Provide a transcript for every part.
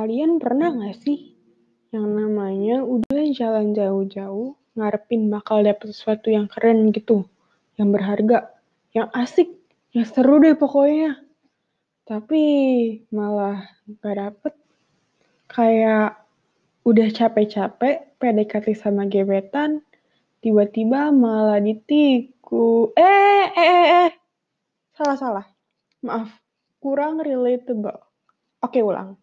Kalian pernah gak sih yang namanya udah jalan jauh-jauh, ngarepin bakal dapet sesuatu yang keren gitu, yang berharga, yang asik, yang seru deh pokoknya. Tapi malah gak dapet. Kayak udah capek-capek PDKT sama gebetan, tiba-tiba malah ditiku. Eh, eh, eh, eh. Salah-salah. Maaf, kurang relatable. Oke, ulang.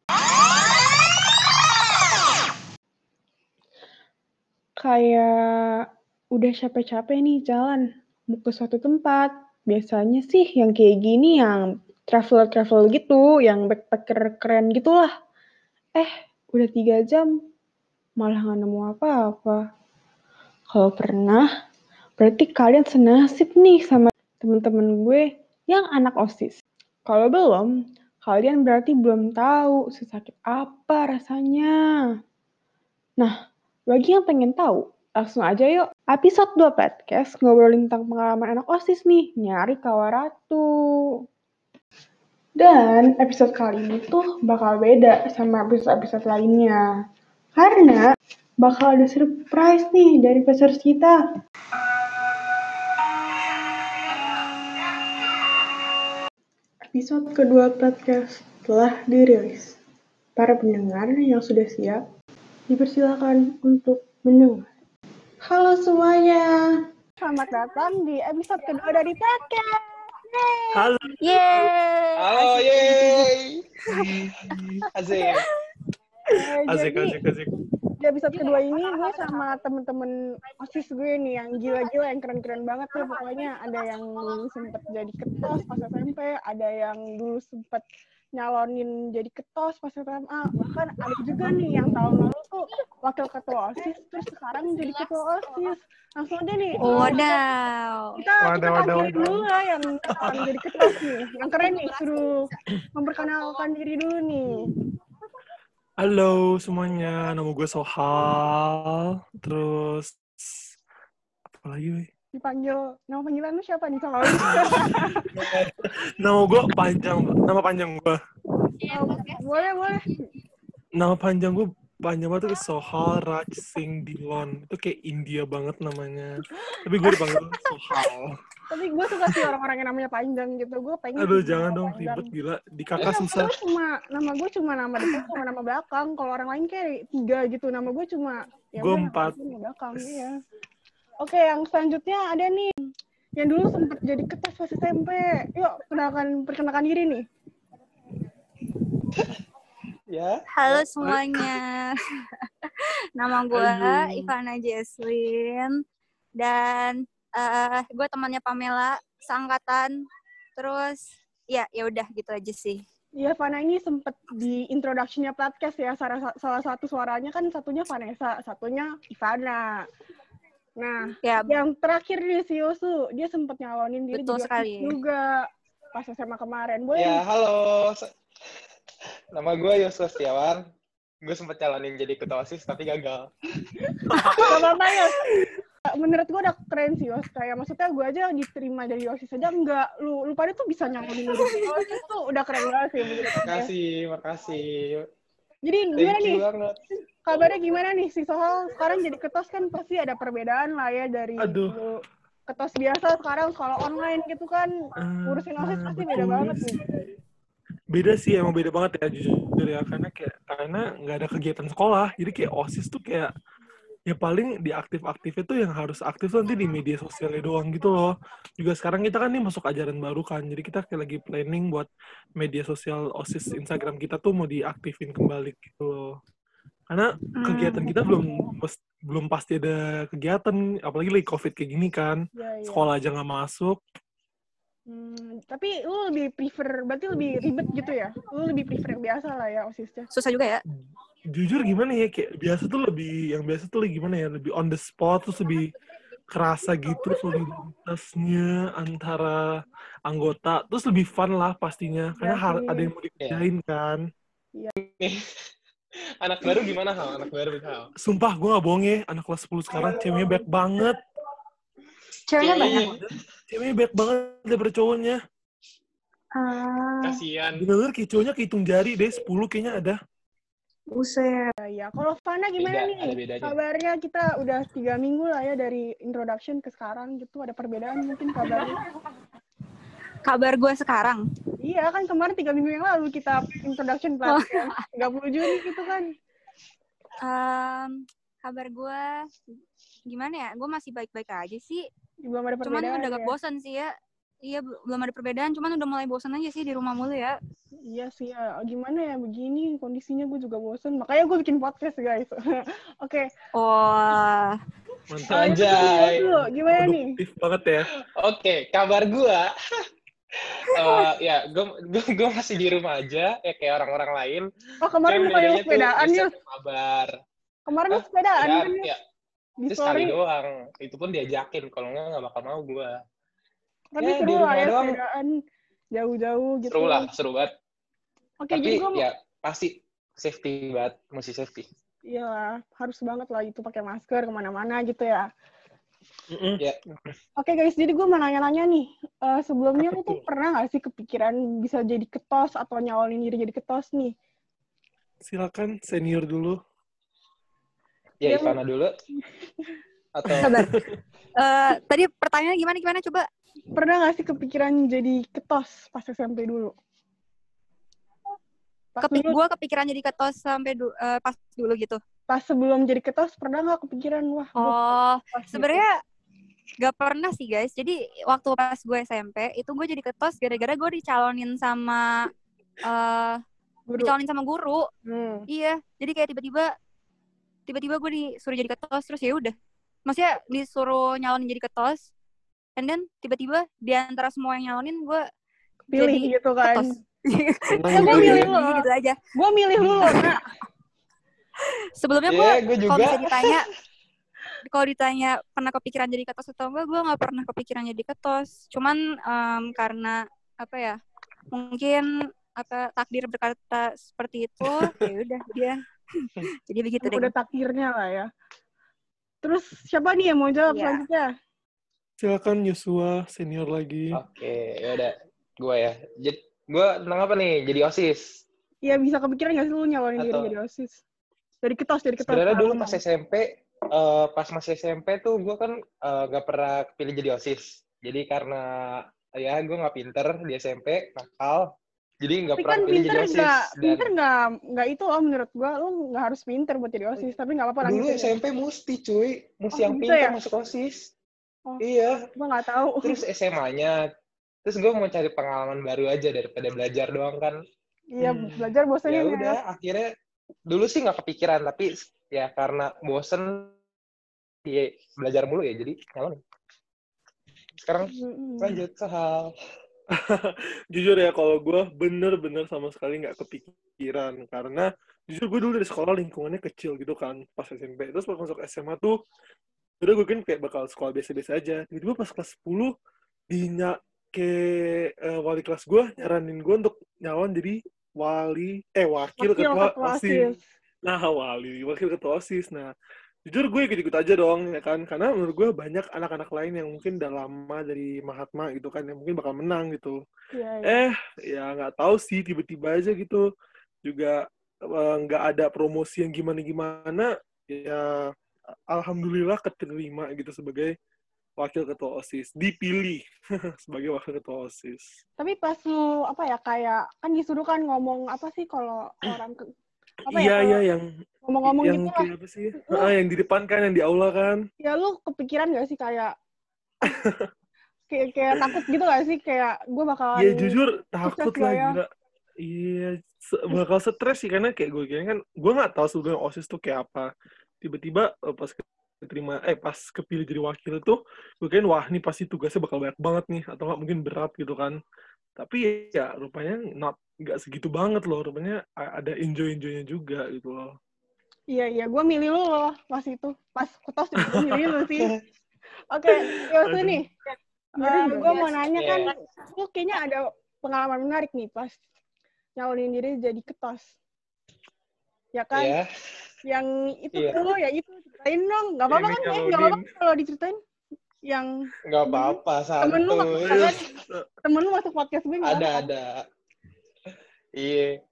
Kayak udah capek-capek nih jalan, ke suatu tempat. Biasanya sih yang kayak gini yang travel-travel gitu, yang backpacker keren gitulah. Eh, udah tiga jam, malah nggak nemu apa-apa. Kalau pernah, berarti kalian senasib nih sama temen-temen gue yang anak OSIS. Kalau belum, kalian berarti belum tahu sesakit apa rasanya. Nah, bagi yang pengen tahu, langsung aja yuk. Episode 2 podcast ngobrolin tentang pengalaman anak OSIS nih, nyari kawaratu. Dan episode kali ini tuh bakal beda sama episode-episode lainnya. Karena bakal ada surprise nih dari peserta kita. Episode kedua podcast telah dirilis. Para pendengar yang sudah siap, dipersilakan untuk mendengar. Halo semuanya. Selamat datang di episode kedua dari podcast. Yeay. Halo. Yeay. Halo, yeay. Asik. Asik, asik, asik. di episode kedua ini gue sama temen-temen osis gue nih yang gila-gila yang keren-keren banget tuh pokoknya ada yang dulu sempet jadi ketos pas SMP ada yang dulu sempet nyalonin jadi ketos pas SMA bahkan ada juga nih yang tahun lalu tuh wakil ketua osis terus sekarang jadi ketua osis. Langsung aja nih. Oh, Wadaw. kita kita panggil dulu lah yang sekarang jadi ketos nih yang keren nih suruh memperkenalkan diri dulu nih. Halo semuanya, nama gue Sohal. Terus apa lagi, weh? Dipanggil nama panggilan lu siapa nih kalau Nama gue panjang, nama panjang gue. boleh boleh Nama panjang gue panjang banget tuh Sohal Raj Singh Dilon. Itu kayak India banget namanya. Tapi gue dipanggil Sohal. tapi gue suka sih orang-orang yang namanya panjang gitu gue pengen Aduh, jangan dong panjang. ribet gila. Di Tapi kakak nama susah. cuma nama gue cuma nama depan sama nama belakang kalau orang lain kayak tiga gitu nama gue cuma ya Gue empat. belakang iya oke yang selanjutnya ada nih yang dulu sempat jadi ketas pas SMP yuk kenalkan perkenalkan diri nih Ya. Halo semuanya. Nama gue. Ivana Jesslyn dan eh gue temannya Pamela seangkatan. Terus ya ya udah gitu aja sih. Iya, Fana ini sempet di introduction-nya podcast ya. Salah, salah satu suaranya kan satunya Vanessa, satunya Ivana. Nah, Ya yang terakhir nih si Yosu, dia sempet nyalonin diri Betul sekali. OSIS juga pas SMA kemarin. Boleh Ya, nih? halo. Nama gue Yosua Setiawan. Gue sempet calonin jadi ketua OSIS tapi gagal. Gak apa-apa ya. Menurut gue udah keren sih, Yos. Kayak maksudnya gue aja diterima dari OSIS aja enggak. Lu, lu pada tuh bisa nyalonin diri di OSIS tuh udah keren banget sih. Makasih, makasih. Jadi gimana nih? banget. kabarnya gimana nih si Sohal sekarang jadi ketos kan pasti ada perbedaan lah ya dari Aduh. dulu ketos biasa sekarang kalau online gitu kan ngurusin osis pasti beda banget sih. nih beda sih emang beda banget ya jujur ya karena kayak karena nggak ada kegiatan sekolah jadi kayak osis tuh kayak ya paling di aktif-aktifnya tuh yang harus aktif tuh nanti di media sosialnya doang gitu loh. Juga sekarang kita kan nih masuk ajaran baru kan jadi kita kayak lagi planning buat media sosial osis Instagram kita tuh mau diaktifin kembali gitu loh. Karena kegiatan kita belum belum pasti ada kegiatan apalagi lagi covid kayak gini kan. Ya, ya. sekolah aja nggak masuk Hmm, tapi lu lebih prefer berarti lebih ribet gitu ya? Lu lebih prefer yang biasa lah ya osisnya susah juga ya. jujur gimana ya kayak biasa tuh lebih yang biasa tuh lebih gimana ya lebih on the spot terus lebih kerasa gitu solidaritasnya antara anggota terus lebih fun lah pastinya karena Ya ada yang mau dikerjain kan. Anak baru gimana hal? Anak baru hal? Sumpah gue gak bohong ya anak kelas 10 sekarang ceweknya baik banget. Ceweknya Ceweknya. banyak. Ceweknya baik banget daripada cowoknya Ah. kasihan bener kayak cowoknya kehitung jari deh 10 kayaknya ada Buset. Ya, kalau Fana gimana Beda, nih? Kabarnya kita udah tiga minggu lah ya dari introduction ke sekarang gitu. Ada perbedaan mungkin kabarnya. Kabar gue sekarang. iya kan kemarin tiga minggu yang lalu kita introduction pelatihan. 30 Juni gitu kan. Em, kabar gue gimana ya? Gue masih baik-baik aja sih. Belum ada Cuman perbedaan udah agak ya. bosan sih ya. Iya, bel- belum ada perbedaan. Cuman udah mulai bosan aja sih di rumah mulu ya. Iya sih ya. Gimana ya begini kondisinya gue juga bosen. Makanya gue bikin podcast guys. Oke. Wah, Mantap. Anjay. dulu. Gimana nih? Banget ya. Oke, kabar gua. Eh, ya, gue gue masih di rumah aja, ya kayak orang-orang lain. Oh kemarin Cuman bedanya tuh sepedaan ya? Kabar. Kemarin lu sepedaan kan ya? Di itu sekali doang. Itu pun diajakin, kalau enggak nggak bakal mau gua. Tapi Ya, seru lah ya doang. sepedaan jauh-jauh gitu. Seru lah, seru banget. Oke, Tapi jadi gue ya pasti safety banget, mesti safety. iya lah, harus banget lah itu pakai masker ke mana-mana gitu ya. Ya, Oke guys, jadi gue mau nanya-nanya nih. Eh, sebelumnya lu tuh tuh? pernah gak sih kepikiran bisa jadi ketos atau nyawalin diri jadi ketos nih? Silakan senior dulu. Ya Ya, Ivana dulu. Atau sabar. Eh, tadi pertanyaannya gimana gimana coba? Pernah gak sih kepikiran jadi ketos pas SMP dulu? Pas, Kepi gue kepikiran jadi ketos sampai du- eh, pas dulu gitu. pas sebelum jadi ketos, pernah gak kepikiran, wah, gua Oh, gitu. sebenarnya gak pernah sih guys. Jadi waktu pas gue SMP itu gue jadi ketos gara-gara gue dicalonin sama eh Guru. dicalonin sama guru. Hmm. Iya, jadi kayak tiba-tiba tiba-tiba gue disuruh jadi ketos terus ya udah. Maksudnya disuruh nyalonin jadi ketos. And then tiba-tiba di antara semua yang nyalonin gue Pilih jadi gitu kan. ketos. Ya, gue milih lu. Gitu aja. Gue milih lu loh, Nak. Sebelumnya gue Iya, gue kalau juga. bisa ditanya kalau ditanya pernah kepikiran jadi ketos atau enggak, gue nggak pernah kepikiran jadi ketos. Cuman em, karena apa ya? Mungkin apa takdir berkata seperti itu, ya udah dia. jadi begitu deh. Udah takdirnya lah ya. Terus siapa nih yang mau jawab Iya. selanjutnya? Silakan Yosua senior lagi. Oke, ya udah. Gua ya. Jadi gua tentang apa nih? Jadi OSIS. Iya bisa kepikiran gak sih lu nyalonin diri Atau- jadi OSIS? Dari ketos, dari ketos. Sebenarnya dulu pas SMP, eh, pas masih SMP tuh gue kan eh, nggak pernah kepilih jadi OSIS. Jadi karena ya gue nggak pinter di SMP, nakal. Jadi nggak Tapi pernah kan pinter jadi OSIS. nggak, Dan pinter nggak, nggak itu om menurut gua, lu nggak harus pinter buat jadi osis, tapi nggak apa-apa dulu lanjutin ya. SMP mesti cuy, mesti Oh, yang gitu pinter ya? masuk OSIS. Oh. Iya, Gua nggak tahu. terus SMA-nya. Terus gue mau cari pengalaman baru aja daripada belajar doang kan. Iya Hmm. belajar bosannya ya ya. udah, akhirnya dulu sih nggak kepikiran, tapi ya karena bosen ya belajar mulu ya, jadi nyalonin. Sekarang lanjut soal jujur ya kalau gue bener-bener sama sekali nggak kepikiran. Karena jujur gue dulu dari sekolah lingkungannya kecil gitu kan pas SMP terus pas masuk SMA tuh udah gue kan kayak bakal sekolah biasa-biasa aja. Tiba-tiba pas kelas 10 dinya ke eh, wali kelas gue nyaranin gue untuk nyalon jadi wali eh wakil, Wakil ketua ketua OSIS. OSIS. nah wali wakil ketua osis. Nah jujur gue ikut-ikut aja dong ya kan? Karena menurut gue banyak anak-anak lain yang mungkin udah lama dari Mahatma gitu kan yang mungkin bakal menang gitu. Iya, iya. eh ya nggak tahu sih tiba-tiba aja gitu. Juga eh, nggak ada promosi yang gimana-gimana ya alhamdulillah keterima gitu sebagai wakil ketua osis. Dipilih sebagai wakil ketua osis. Tapi pas lu apa ya kayak kan disuruh kan ngomong apa sih kalau orang ke, apa iya ya iya yang ngomong-ngomong yang gitu lah. apa sih Ah, yang di depan kan yang di aula kan Ya lu kepikiran gak sih kayak kayak, kayak takut gitu gak sih kayak gue bakalan Iya jujur takut lah ya? gila. Iya se- bakal stres sih karena kayak gue kira kan gue nggak tahu sebelumnya osis tuh kayak apa. Tiba-tiba eh, pas keterima eh pas kepilih jadi wakil tuh gue kira wah ini pasti tugasnya bakal banyak banget nih atau nggak mungkin berat gitu kan. Tapi ya rupanya not nggak segitu banget loh rupanya ada enjoy enjoynya juga gitu loh. Iya iya, gue milih lu loh pas itu, pas ketos juga gue milih lu sih. Oke, Yosu Aduh. nih, Mirip gue dong, mau nanya Iya. kan, lu kayaknya ada pengalaman menarik nih pas nyalonin diri jadi ketos. Ya kan, ya. yang itu Iya. dulu ya itu ceritain dong, nggak apa-apa kan? Nggak apa-apa kalau diceritain. Yang nggak apa-apa temen lu masuk kan, temen lu masuk podcast gue ada apa-apa. ada iya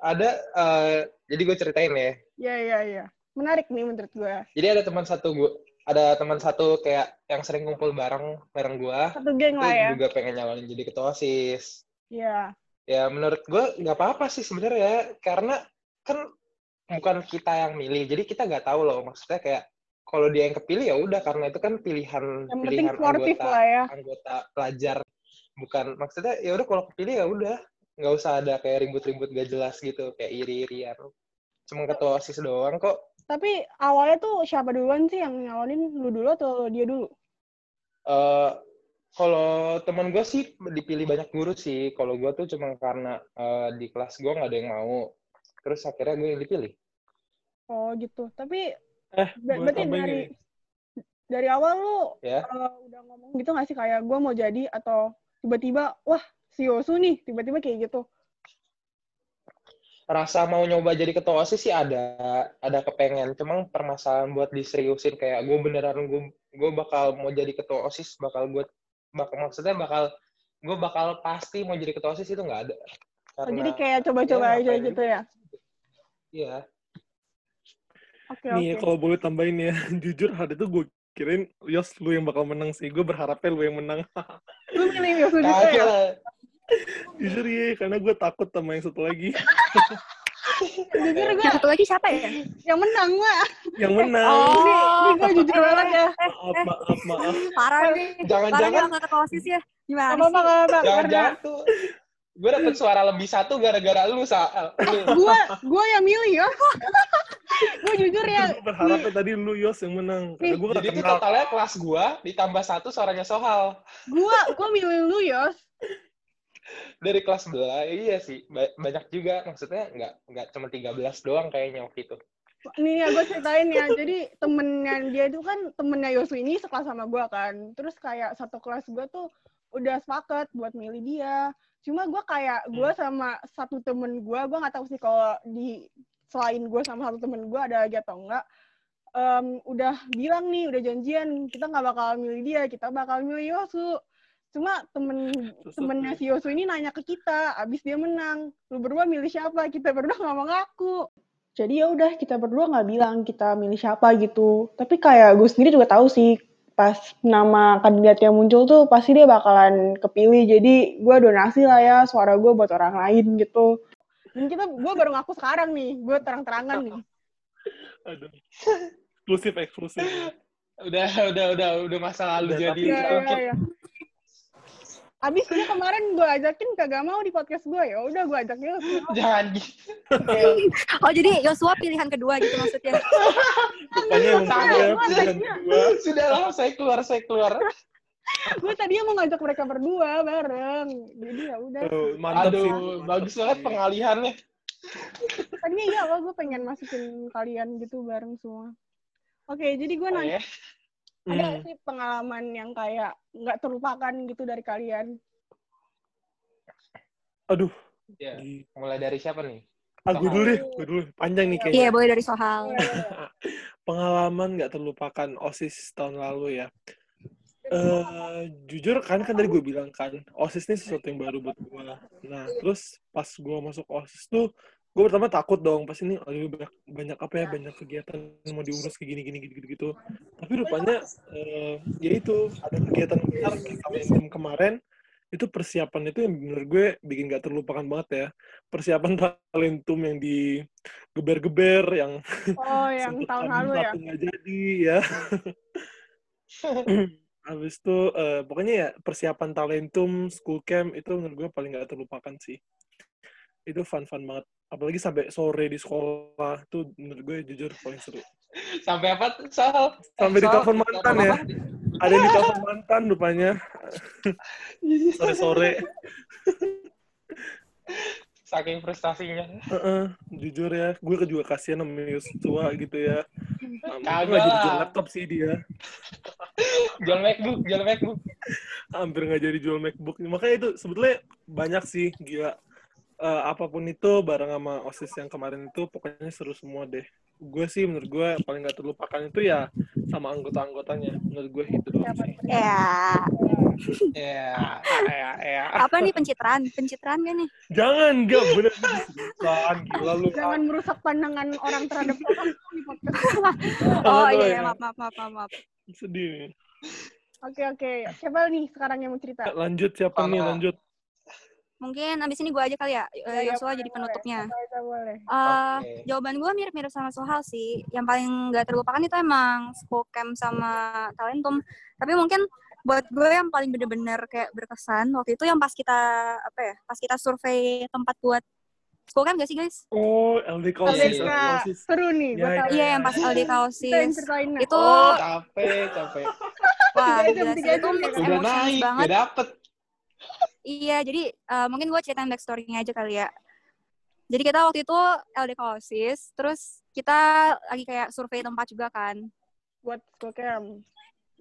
ada eh, Jadi gue ceritain ya. Iya, iya, iya. Menarik nih menurut gue. Jadi ada teman satu gue, ada teman satu kayak yang sering kumpul bareng bareng gue. Satu geng lah ya. juga pengen nyalonin jadi ketua osis. Iya. Ya menurut gue nggak apa-apa sih sebenarnya karena kan bukan kita yang milih, jadi kita nggak tahu loh maksudnya kayak kalau dia yang kepilih ya udah karena itu kan pilihan Yang pilihan anggota lah ya. anggota pelajar bukan maksudnya ya udah kalau kepilih ya udah nggak usah ada kayak ribut-ribut gak jelas gitu kayak iri-irian cuma ketua osis doang kok Tapi awalnya tuh siapa duluan sih yang nyalonin? Lu dulu atau dia dulu? Eh kalau teman gue sih dipilih banyak guru sih kalau gue tuh cuma karena eh, di kelas gue nggak ada yang mau terus akhirnya gue yang dipilih Oh gitu. Tapi Eh, berarti dari dari awal lu ya. eh, udah ngomong gitu nggak sih? Kayak gue mau jadi atau tiba-tiba wah si Yosu nih tiba-tiba kayak gitu. rasa mau nyoba jadi ketua osis sih ada ada kepengen. Cuma permasalahan buat diseriusin kayak gue beneran gue gue bakal mau jadi ketua osis bakal gue bakal maksudnya bakal gue bakal pasti mau jadi ketua osis itu nggak ada. Oh, karena jadi kayak coba-coba ya, aja gitu ya. iya Oke Nih ya, oke. kalau boleh tambahin ya, jujur hari itu gue kirain Yos lu yang bakal menang sih. Gue berharapnya lu yang menang. Lu milih Yosu juga kagak ya? lah. jujur ya, karena gue takut sama yang satu lagi. Jujur gue Yang satu lagi siapa ya? yang menang mah. Yang menang. Oh. Ini, ini gue jujur banget ya. Maaf, maaf, maaf. Parah nih. Parah nih jangan-jangan anggota keosis ya. Gimana Apa apa sih? apa karena jangan-jangan tuh gue dapet suara lebih satu gara-gara lu sa lu. gue gue yang milih ya. gue jujur ya. Gue berharapnya tadi lu Yos yang menang. Gue gak jadi itu totalnya kelas gua ditambah satu suaranya Sohal Gue gue milih lu Yos. dari kelas sebelah iya sih ba- banyak juga maksudnya nggak nggak cuma 13 doang kayaknya waktu itu Nih ya gue ceritain ya. Jadi temennya dia itu kan temennya Yosu ini sekelas sama gue kan. Terus kayak satu kelas gue tuh udah sepakat buat milih dia. Cuma gue kayak gue sama satu temen gue, gue nggak tahu sih kalau di selain gue sama satu temen gue ada lagi atau enggak. Em, udah bilang nih, udah janjian kita nggak bakal milih dia, kita bakal milih Yosu. Cuma temen temennya ya. si Yosu ini nanya ke kita, abis dia menang, lu berdua milih siapa? Kita berdua nggak mau ngaku. Jadi ya udah kita berdua nggak bilang kita milih siapa gitu. Tapi kayak gue sendiri juga tahu sih pas nama kandidat yang muncul tuh pasti dia bakalan kepilih. Jadi gue donasi lah ya suara gue buat orang lain gitu. Dan kita gue baru ngaku sekarang nih, gue terang-terangan nih. Aduh. Eksklusif, eksklusif. udah udah udah udah masa lalu Udah, jadi iya mungkin iya. Abis dia kemarin gue ajakin kagak mau di podcast gue ya udah gue ajak Yosu. jangan gitu Oh jadi Yosua pilihan kedua gitu maksudnya. Dia sama, pilihan kedua. sudah lah saya keluar saya keluar gue tadinya mau ngajak mereka berdua bareng. Jadi ya udah. Oh, mantap sih. aduh bagus banget pengalihannya Tadinya iya gue pengen masukin kalian gitu bareng semua. Oke, jadi gue Oh, nanya ya. Ada Hmm. nggak sih pengalaman yang kayak nggak terlupakan gitu dari kalian? Aduh. Ya, mulai dari siapa nih Ah, gue dulu deh. Gue dulu. Panjang nih kayaknya. Iya boleh dari Sohal. pengalaman nggak terlupakan osis tahun lalu ya. Eh jujur kan kan tadi gue bilang kan osis ini sesuatu yang baru buat gue. Nah terus pas gue masuk osis tuh gue pertama takut dong pas ini aduh banyak, banyak apa ya banyak kegiatan mau diurus kayak gini gini gitu gitu tapi rupanya eh, ya itu ada kegiatan besar kayak Talentum kemarin itu persiapan itu yang menurut gue bikin gak terlupakan banget ya persiapan talentum yang di geber-geber yang Oh, yang tahun lalu ya. nggak jadi ya. Habis itu eh, pokoknya ya persiapan talentum, school camp itu menurut gue paling nggak terlupakan sih. Itu fun-fun banget. Apalagi sampai sore di sekolah tuh menurut gue jujur paling seru. sampai apa tuh, Sal Sampai di Sal, telepon mantan ya. Ada yang di telepon mantan rupanya. Sore-sore. saking frustasinya Heeh, jujur ya, gue juga kasihan sama Yosua gitu ya. Kagak jadi jual laptop sih dia. jual MacBook jual MacBook hampir nggak jadi jual MacBook. Makanya itu sebetulnya banyak sih gila. Eh, apa pun itu bareng sama OSIS yang kemarin itu pokoknya seru semua deh. gue sih menurut gue paling gak terlupakan itu ya sama anggota-anggotanya. Menurut gue itu doang sih. Ya, Ya. Ya, ya. apa nih pencitraan? Pencitraan gak nih? Jangan, gak bener. Gila lu. Jangan merusak pandangan orang terhadap orang di podcast. Oh iya, ya. iya, maaf, maaf, maaf, maaf. Sedih nih. Oke oke. Siapa nih sekarang yang mau cerita? Lanjut siapa nih, lanjut. Mungkin abis ini gue aja kali ya, Ya, ya, Yosua boleh, jadi penutupnya. Boleh, boleh. Eh, Oke. jawaban gue mirip-mirip sama Sohal sih. Yang paling gak terlupakan itu emang Spokem sama Talentum. Tapi mungkin buat gue yang paling bener-bener kayak berkesan waktu itu yang pas kita apa ya, pas kita survei tempat buat Spokem gak sih guys? Oh, LDK OSIS, LDK. LDK OSIS. Seru nih. Ya, ya. Iya yang pas LDK Kita yang OSIS. ceritain. nah. Itu Oh, capek, capek. wah gila sih. Itu mix emotions naik, banget. udah dapet. Iya, jadi eh, mungkin gue ceritain backstory-nya aja kali ya. Jadi kita waktu itu LDK OSIS, terus kita lagi kayak survei tempat juga kan. buat Skocam.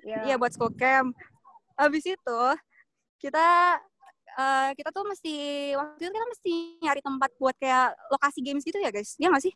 Ya. Iya buat Skocam. Habis itu kita eh, kita tuh mesti waktu itu kita mesti nyari tempat buat kayak lokasi games gitu ya guys. Iya nggak sih?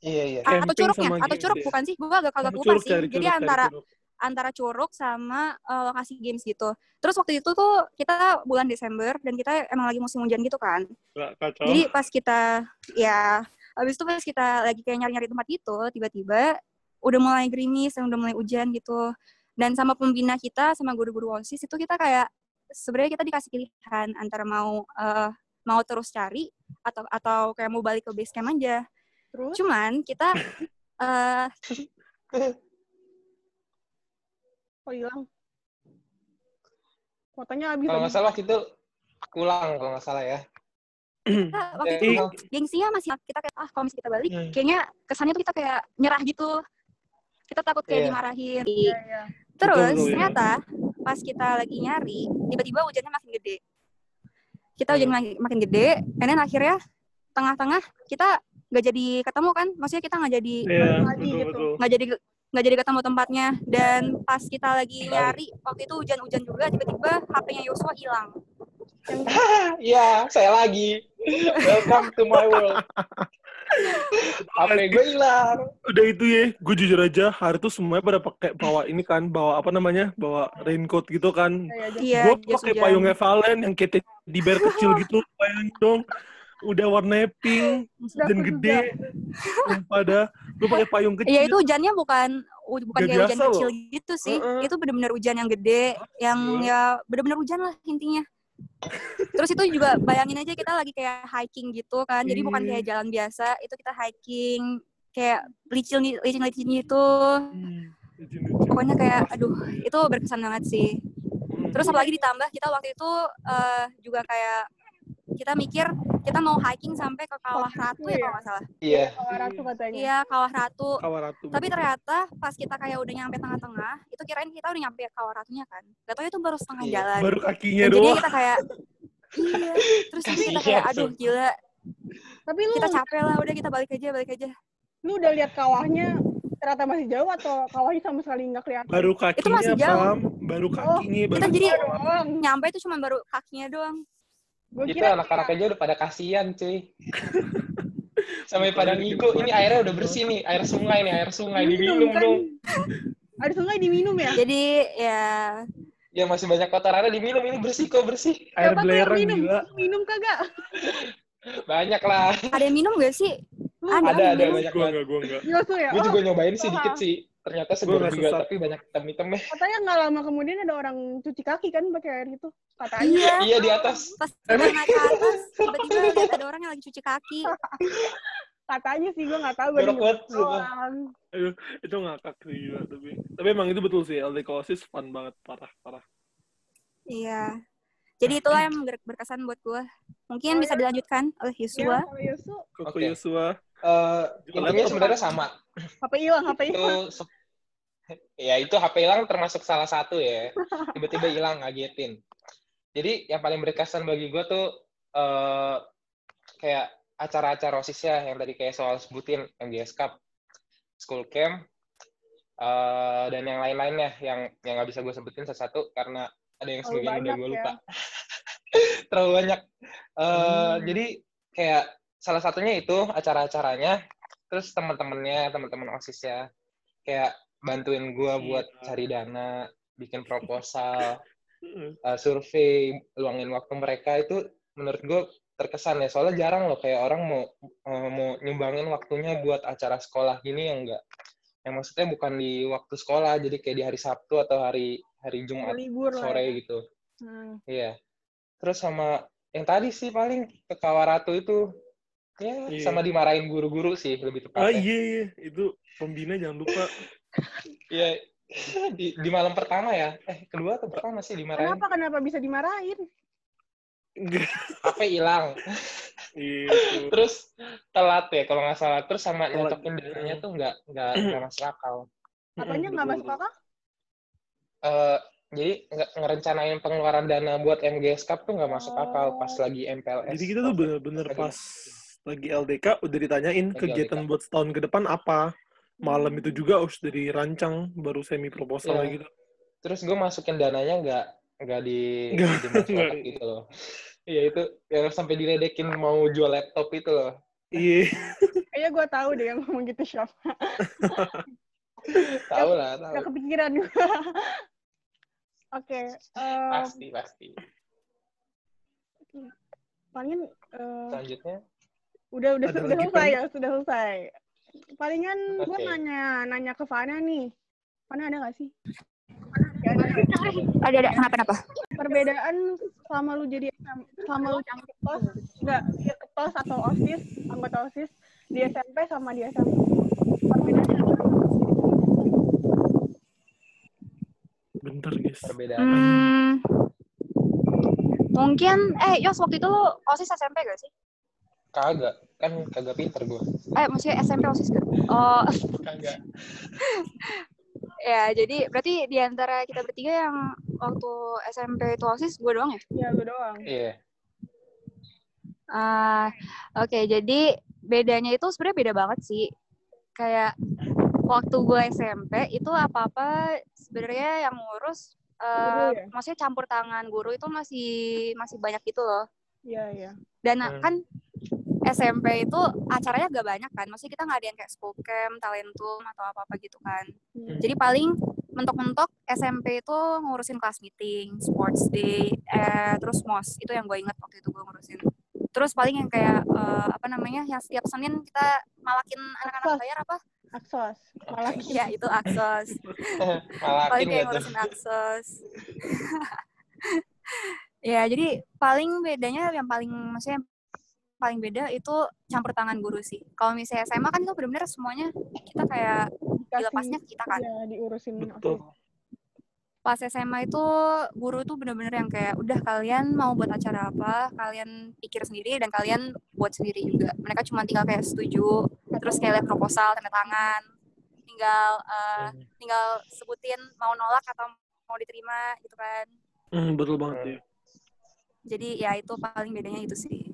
Iya, iya. atau Camping curugnya? Atau games curug ya. bukan sih? Gue agak agak Sama lupa sih. Jadi curug, antara curug. Antara curug sama eh, lokasi games gitu. Terus waktu itu tuh kita bulan Desember dan kita emang lagi musim hujan gitu kan. Kacau. Jadi pas kita ya habis itu pas kita lagi kayak nyari-nyari tempat gitu, tiba-tiba udah mulai gerimis, dan udah mulai hujan gitu. Dan sama pembina kita sama guru-guru OSIS itu kita kayak sebenarnya kita dikasih pilihan antara mau eh, mau terus cari atau atau kayak mau balik ke base camp aja. Terus? Cuman kita eh Oh hilang. Fotonya habis. Kalau nggak salah itu pulang kalau nggak salah ya. kita waktu Eh, itu gengsinya masih kita kayak ah kalau misalnya kita balik Hmm. kayaknya kesannya tuh kita kayak nyerah gitu. Kita takut kayak Iya. dimarahin. Iya, iya. Terus Betul, ya. ternyata pas kita lagi nyari, tiba-tiba hujannya makin gede. Kita hujan Hmm. makin, gede, and then akhirnya tengah-tengah kita nggak jadi ketemu kan? Maksudnya kita nggak jadi Iya, lagi betul, gitu. betul. nggak jadi nggak jadi ketemu tempatnya. Dan pas kita lagi nyari, waktu itu hujan-hujan juga, tiba-tiba HP-nya Yosua hilang. Iya, saya lagi. Welcome to my world. HP gue hilang. Udah itu ya, gue jujur aja hari itu semuanya pada pakai bawa ini kan, bawa apa namanya, bawa raincoat gitu kan. Iya, gue pakai payungnya Valen yang kayak di bear kecil gitu, bayangin dong. Udah warnanya pink, Sudah dan gede. Pada gue pakai payung kecil. Iya itu hujannya bukan bukan kayak hujan kecil loh. gitu sih. Heeh. Itu bener-bener hujan yang gede, yang Gila. ya bener-bener hujan lah intinya. Terus itu juga bayangin aja kita lagi kayak hiking gitu kan. Jadi bukan kayak jalan biasa, itu kita hiking kayak licin licin licin gitu. Hmm. Pokoknya kayak aduh, itu berkesan banget sih. Hmm. Terus apalagi ditambah kita waktu itu eh, juga kayak kita mikir kita mau hiking sampai ke Kawah Ratu ya kalau nggak salah. Iya. Kawah Ratu katanya. Iya, Kawah Ratu. Kawaratu. Tapi ternyata pas kita kayak udah nyampe tengah-tengah, itu kirain kita udah nyampe kawah ratunya kan. Gak tau itu baru setengah Iya. jalan. baru kakinya Dan doang. kita kayak, iya. Terus jadi kita kayak, Kasihan, aduh gila, Tapi lu kita capek lah, udah kita balik aja, balik aja. lu udah lihat kawahnya ternyata masih jauh atau kawahnya sama sekali nggak kelihatan? Baru kakinya, masih jauh. Pam. Baru kakinya. kita baru jadi doang. nyampe itu cuma baru kakinya doang. Gue Itu kira anak-anak aja udah pada kasihan, cuy. Sampai pada ngigo, ini airnya udah bersih nih, air sungai nih, air sungai diminum kan. dong. Ada sungai diminum ya? Jadi ya, Yang masih banyak kotorannya diminum, ini bersih kok, bersih. air belerang minum? gila. Minum kagak? Banyak lah. ada yang minum gak sih? Ada, Ada, ada, minum. banyak banget. enggak, gue enggak. Ya? Gue Oh, juga nyobain sih dikit sih. Ternyata segar juga, sesat. tapi banyak hitam-hitamnya. katanya nggak lama kemudian ada orang cuci kaki kan pakai air itu. Katanya. Iya, Iya, di atas. pas naik ke atas, tiba-tiba lihat ada orang yang lagi cuci kaki. Katanya sih gue nggak tahu. Gue Jorok banget. Aduh, itu ngakak sih gila. Tapi, tapi emang itu betul sih, LDK OSIS fun banget, parah, parah. Iya. Jadi itulah yang ber- berkesan buat gue. Mungkin bisa dilanjutkan oleh Ya, Yosua. kalau Yosu, Koko Oke. Yosua. Eh, Jualan intinya apa? sebenarnya sama. HP hilang, HP hilang. ya itu HP hilang termasuk salah satu ya. Tiba-tiba hilang ngagetin. Jadi yang paling berkesan bagi gue tuh eh kayak acara-acara OSISnya yang tadi kayak soal sebutin MGS Cup, School Camp, eh, dan yang lain-lainnya yang yang nggak bisa gue sebutin satu-satu karena ada yang sebagian udah gue ya. lupa. Terlalu banyak. Eh, Hmm. Jadi kayak salah satunya itu acara-acaranya terus teman-temannya teman-teman osis ya kayak bantuin gue buat Iya. cari dana bikin proposal uh, survei luangin waktu mereka itu menurut gue terkesan ya soalnya jarang loh kayak orang mau uh, mau nyumbangin waktunya buat acara sekolah gini yang enggak yang maksudnya bukan di waktu sekolah jadi kayak di hari Sabtu atau hari hari Jumat libur lah sore ya. gitu Hmm. iya terus sama yang tadi sih paling ke Kawaratu itu ya Iya. sama dimarahin guru-guru sih lebih Ah tepatnya iya iya. Itu pembina jangan lupa. Iya. Di, di malam pertama ya? Eh kedua atau pertama sih dimarahin? Kenapa kenapa bisa dimarahin? HP hilang? Iya. terus telat ya kalau nggak salah. Terus sama nyocokin dananya tuh nggak nggak nggak masuk akal. Apanya nggak masuk akal? Eh, jadi nggak ngerencanain pengeluaran dana buat MGS Cup tuh nggak masuk akal pas lagi MPLS Jadi kita tuh bener-bener pas lagi LDK udah ditanyain Lagi kegiatan LDK. buat setahun ke depan apa. Malam itu juga harus dari rancang baru semi proposal Iya. gitu. terus gue masukin dananya nggak nggak di Nggak, di gitu loh Iya itu yang sampai diledekin mau jual laptop itu loh Iya. Kayaknya gue tahu deh yang ngomong gitu siapa. tahu lah tahu Gak kepikiran gue. Oke, em, pasti pasti palingan eh, selanjutnya udah udah Ada sudah lagi, selesai ya, sudah selesai. Palingan gue Oke. nanya nanya ke Fana nih. Fana ada gak sih? Ada. Ada ada kenapa kenapa? Perbedaan selama lu jadi selama lu jadi ketos enggak ya ketos atau osis anggota osis di SMP sama di SMA. Perbedaannya apa? Bentar guys. perbedaan Hmm, mungkin eh Yos waktu itu lo osis SMP gak sih? Kagak kan kagak pinter gue Eh maksudnya SMP osis gak? Oh kagak ya jadi berarti di antara kita bertiga yang waktu SMP itu osis gue doang ya? Ya lu doang. iya Ah, Oke, jadi bedanya itu sebenarnya beda banget sih. Kayak waktu gue SMP itu apa-apa sebenarnya yang ngurus, Guru eh, ya? maksudnya campur tangan guru itu masih masih banyak gitu loh. Iya, iya. Dan Hmm. kan SMP itu acaranya gak banyak kan, maksudnya kita nggak ada yang kayak school camp, talentum atau apa-apa gitu kan. Hmm. Jadi paling mentok-mentok SMP itu ngurusin kelas meeting, sports day, eh, terus mos itu yang gue inget waktu itu gue ngurusin. Terus paling yang kayak eh, apa namanya yang setiap Senin kita malakin anak-anak bayar apa? Aksos. Malah Ya itu aksos. malakin paling kayak ngurusin aksos. ya jadi paling bedanya yang paling maksudnya yang paling beda itu campur tangan guru sih. Kalau misalnya SMA kan itu benar-benar semuanya kita kayak dilepasnya ke kita kan. ya diurusin Betul. pas SMA itu guru tuh bener-bener yang kayak udah kalian mau buat acara apa kalian pikir sendiri dan kalian buat sendiri juga mereka cuma tinggal kayak setuju terus kayak lihat proposal tanda tangan tinggal Hmm. tinggal sebutin mau nolak atau mau diterima gitu kan Hmm, betul banget ya. jadi ya itu paling bedanya itu sih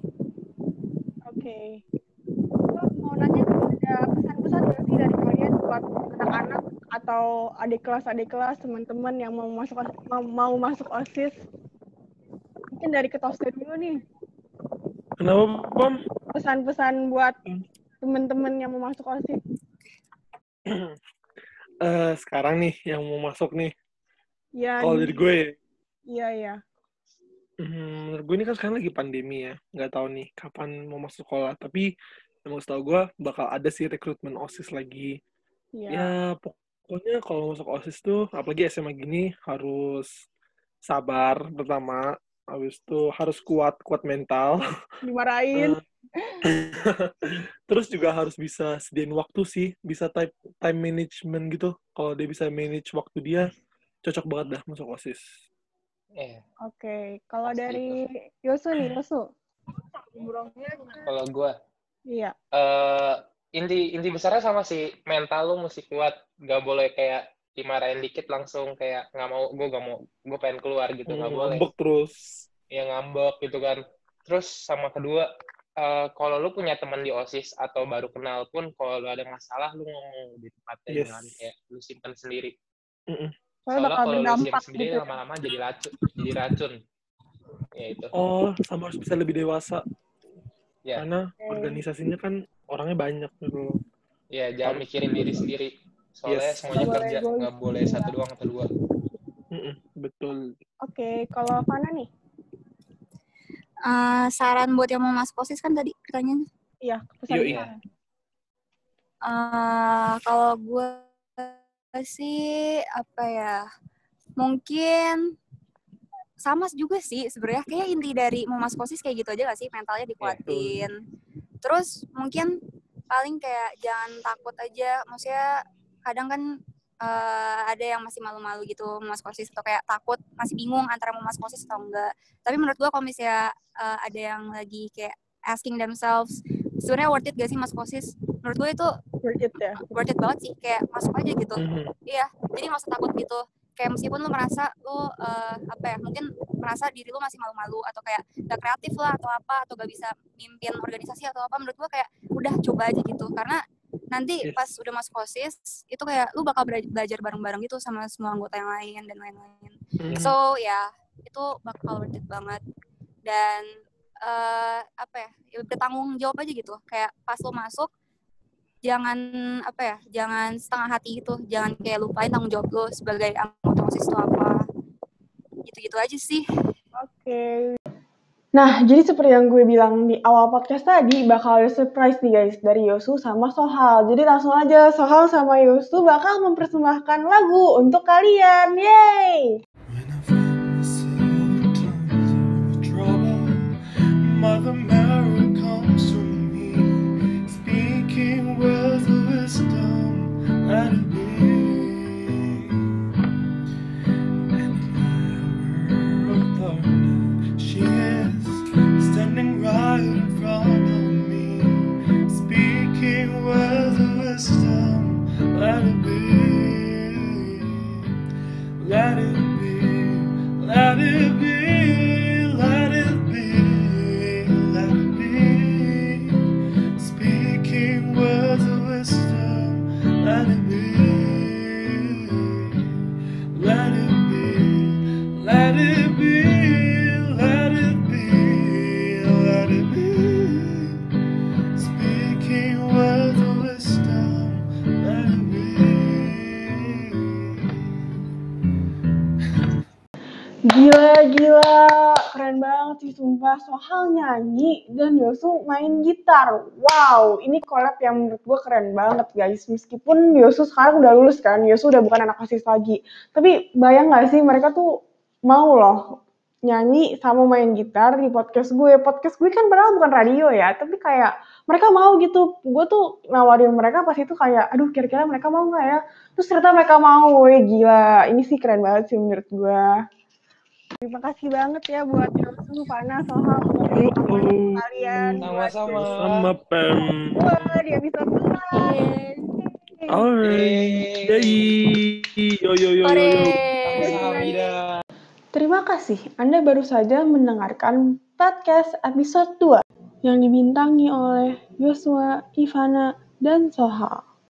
Mau nanya ada pesan-pesan nggak sih dari kalian buat anak-anak atau adik kelas adik kelas teman-teman yang mau masuk mau, mau masuk osis? Mungkin dari ketosnya dulu nih. Kenapa, Pam? Pesan-pesan buat teman-teman yang mau masuk osis. Eh, sekarang nih yang mau masuk nih. Ya. Kalau dari gue ya, Iya iya. Hmm, menurut gue ini kan sekarang lagi pandemi ya, nggak tahu nih kapan mau masuk sekolah. Tapi emang setahu gue bakal ada sih rekrutmen osis lagi. Iya. Ya pokoknya kalau masuk osis tuh, apalagi SMA gini harus sabar pertama, habis itu harus kuat kuat mental. Dimarahin. Terus juga harus bisa sediain waktu sih, bisa time time management gitu. Kalau dia bisa manage waktu dia, cocok banget dah masuk osis. Iya. Oke. Kalau Pasti dari Yosu nih, Yosu. kalau gue Iya. eh inti inti besarnya sama sih mental lu mesti kuat gak boleh kayak dimarahin dikit langsung kayak nggak mau gue gak mau gue pengen keluar gitu nggak Hmm, boleh ngambek terus. ya ngambek gitu kan terus sama kedua eh kalau lu punya teman di osis atau baru kenal pun kalau lu ada masalah lu ngomong di tempatnya Yes. jangan kayak lu simpan sendiri Mm-mm. Soalnya soalnya bakal kalau lu simpan berdampak sendiri gitu. lama-lama jadi racun jadi racun ya itu Oh, sama harus bisa lebih dewasa. Ya. Karena Oke. organisasinya kan orangnya banyak gitu. Ya, jangan mikirin diri sendiri. Soalnya Yes. semuanya boleh kerja, nggak boleh satu doang atau dua. Mm-mm, betul. Oke, kalau Fana nih? Eh, saran buat yang mau masuk OSIS kan tadi pertanyaannya. Iya, pesan Yoi. Fana. Eh, kalau gue sih apa ya? Mungkin sama juga sih sebenarnya kayak inti dari mau masuk OSIS kayak gitu aja gak sih mentalnya dikuatin. Terus mungkin paling kayak jangan takut aja. Maksudnya kadang kan eh, ada yang masih malu-malu gitu mau masuk OSIS atau kayak takut masih bingung antara mau masuk OSIS atau enggak. Tapi menurut gua kalau misalnya eh, ada yang lagi kayak asking themselves sebenarnya worth it gak sih masuk OSIS? Menurut gue itu Worth it ya. worth it banget sih kayak masuk aja gitu Mhm. iya jadi nggak usah takut gitu kayak meskipun lu merasa lu eh, apa ya mungkin merasa diri lu masih malu-malu atau kayak gak kreatif lah atau apa atau gak bisa mimpin organisasi atau apa menurut gua kayak udah coba aja gitu karena nanti Yes. pas udah masuk OSIS itu kayak lu bakal bela- belajar bareng-bareng gitu sama semua anggota yang lain dan lain-lain Mhm. so ya itu bakal worth it banget dan eh apa ya ya bertanggung jawab aja gitu kayak pas lo masuk jangan apa ya jangan setengah hati gitu jangan kayak lupain tanggung jawab lo sebagai anggota osis itu apa gitu-gitu aja sih Oke. Nah, jadi seperti yang gue bilang di awal podcast tadi, bakal ada surprise nih guys dari Yosu sama Sohal. Jadi langsung aja Sohal sama Yosu bakal mempersembahkan lagu untuk kalian. Yeay! When Sih, sumpah. Sohal nyanyi dan Yosu main gitar. Wow, ini collab yang menurut gue keren banget guys. Meskipun Yosu sekarang udah lulus kan, Yosu udah bukan anak OSIS lagi. Tapi bayang gak sih mereka tuh mau loh nyanyi sama main gitar di podcast gue. Podcast gue kan padahal bukan radio ya, tapi kayak mereka mau gitu. Gue tuh nawarin mereka pas itu kayak, aduh kira-kira mereka mau nggak ya? Terus ternyata mereka mau, gila. Ini sih keren banget sih menurut gue. Terima kasih banget ya buat Yosu, Fana, Sohal, Oh, oh. kalian. buat Sama-sama. Sama Pem. gue di episode lain. Alright. Yay. Yo yo yo yo. Terima kasih, Anda baru saja mendengarkan podcast episode 2 yang dibintangi oleh Yosua, Ivana, dan Sohal.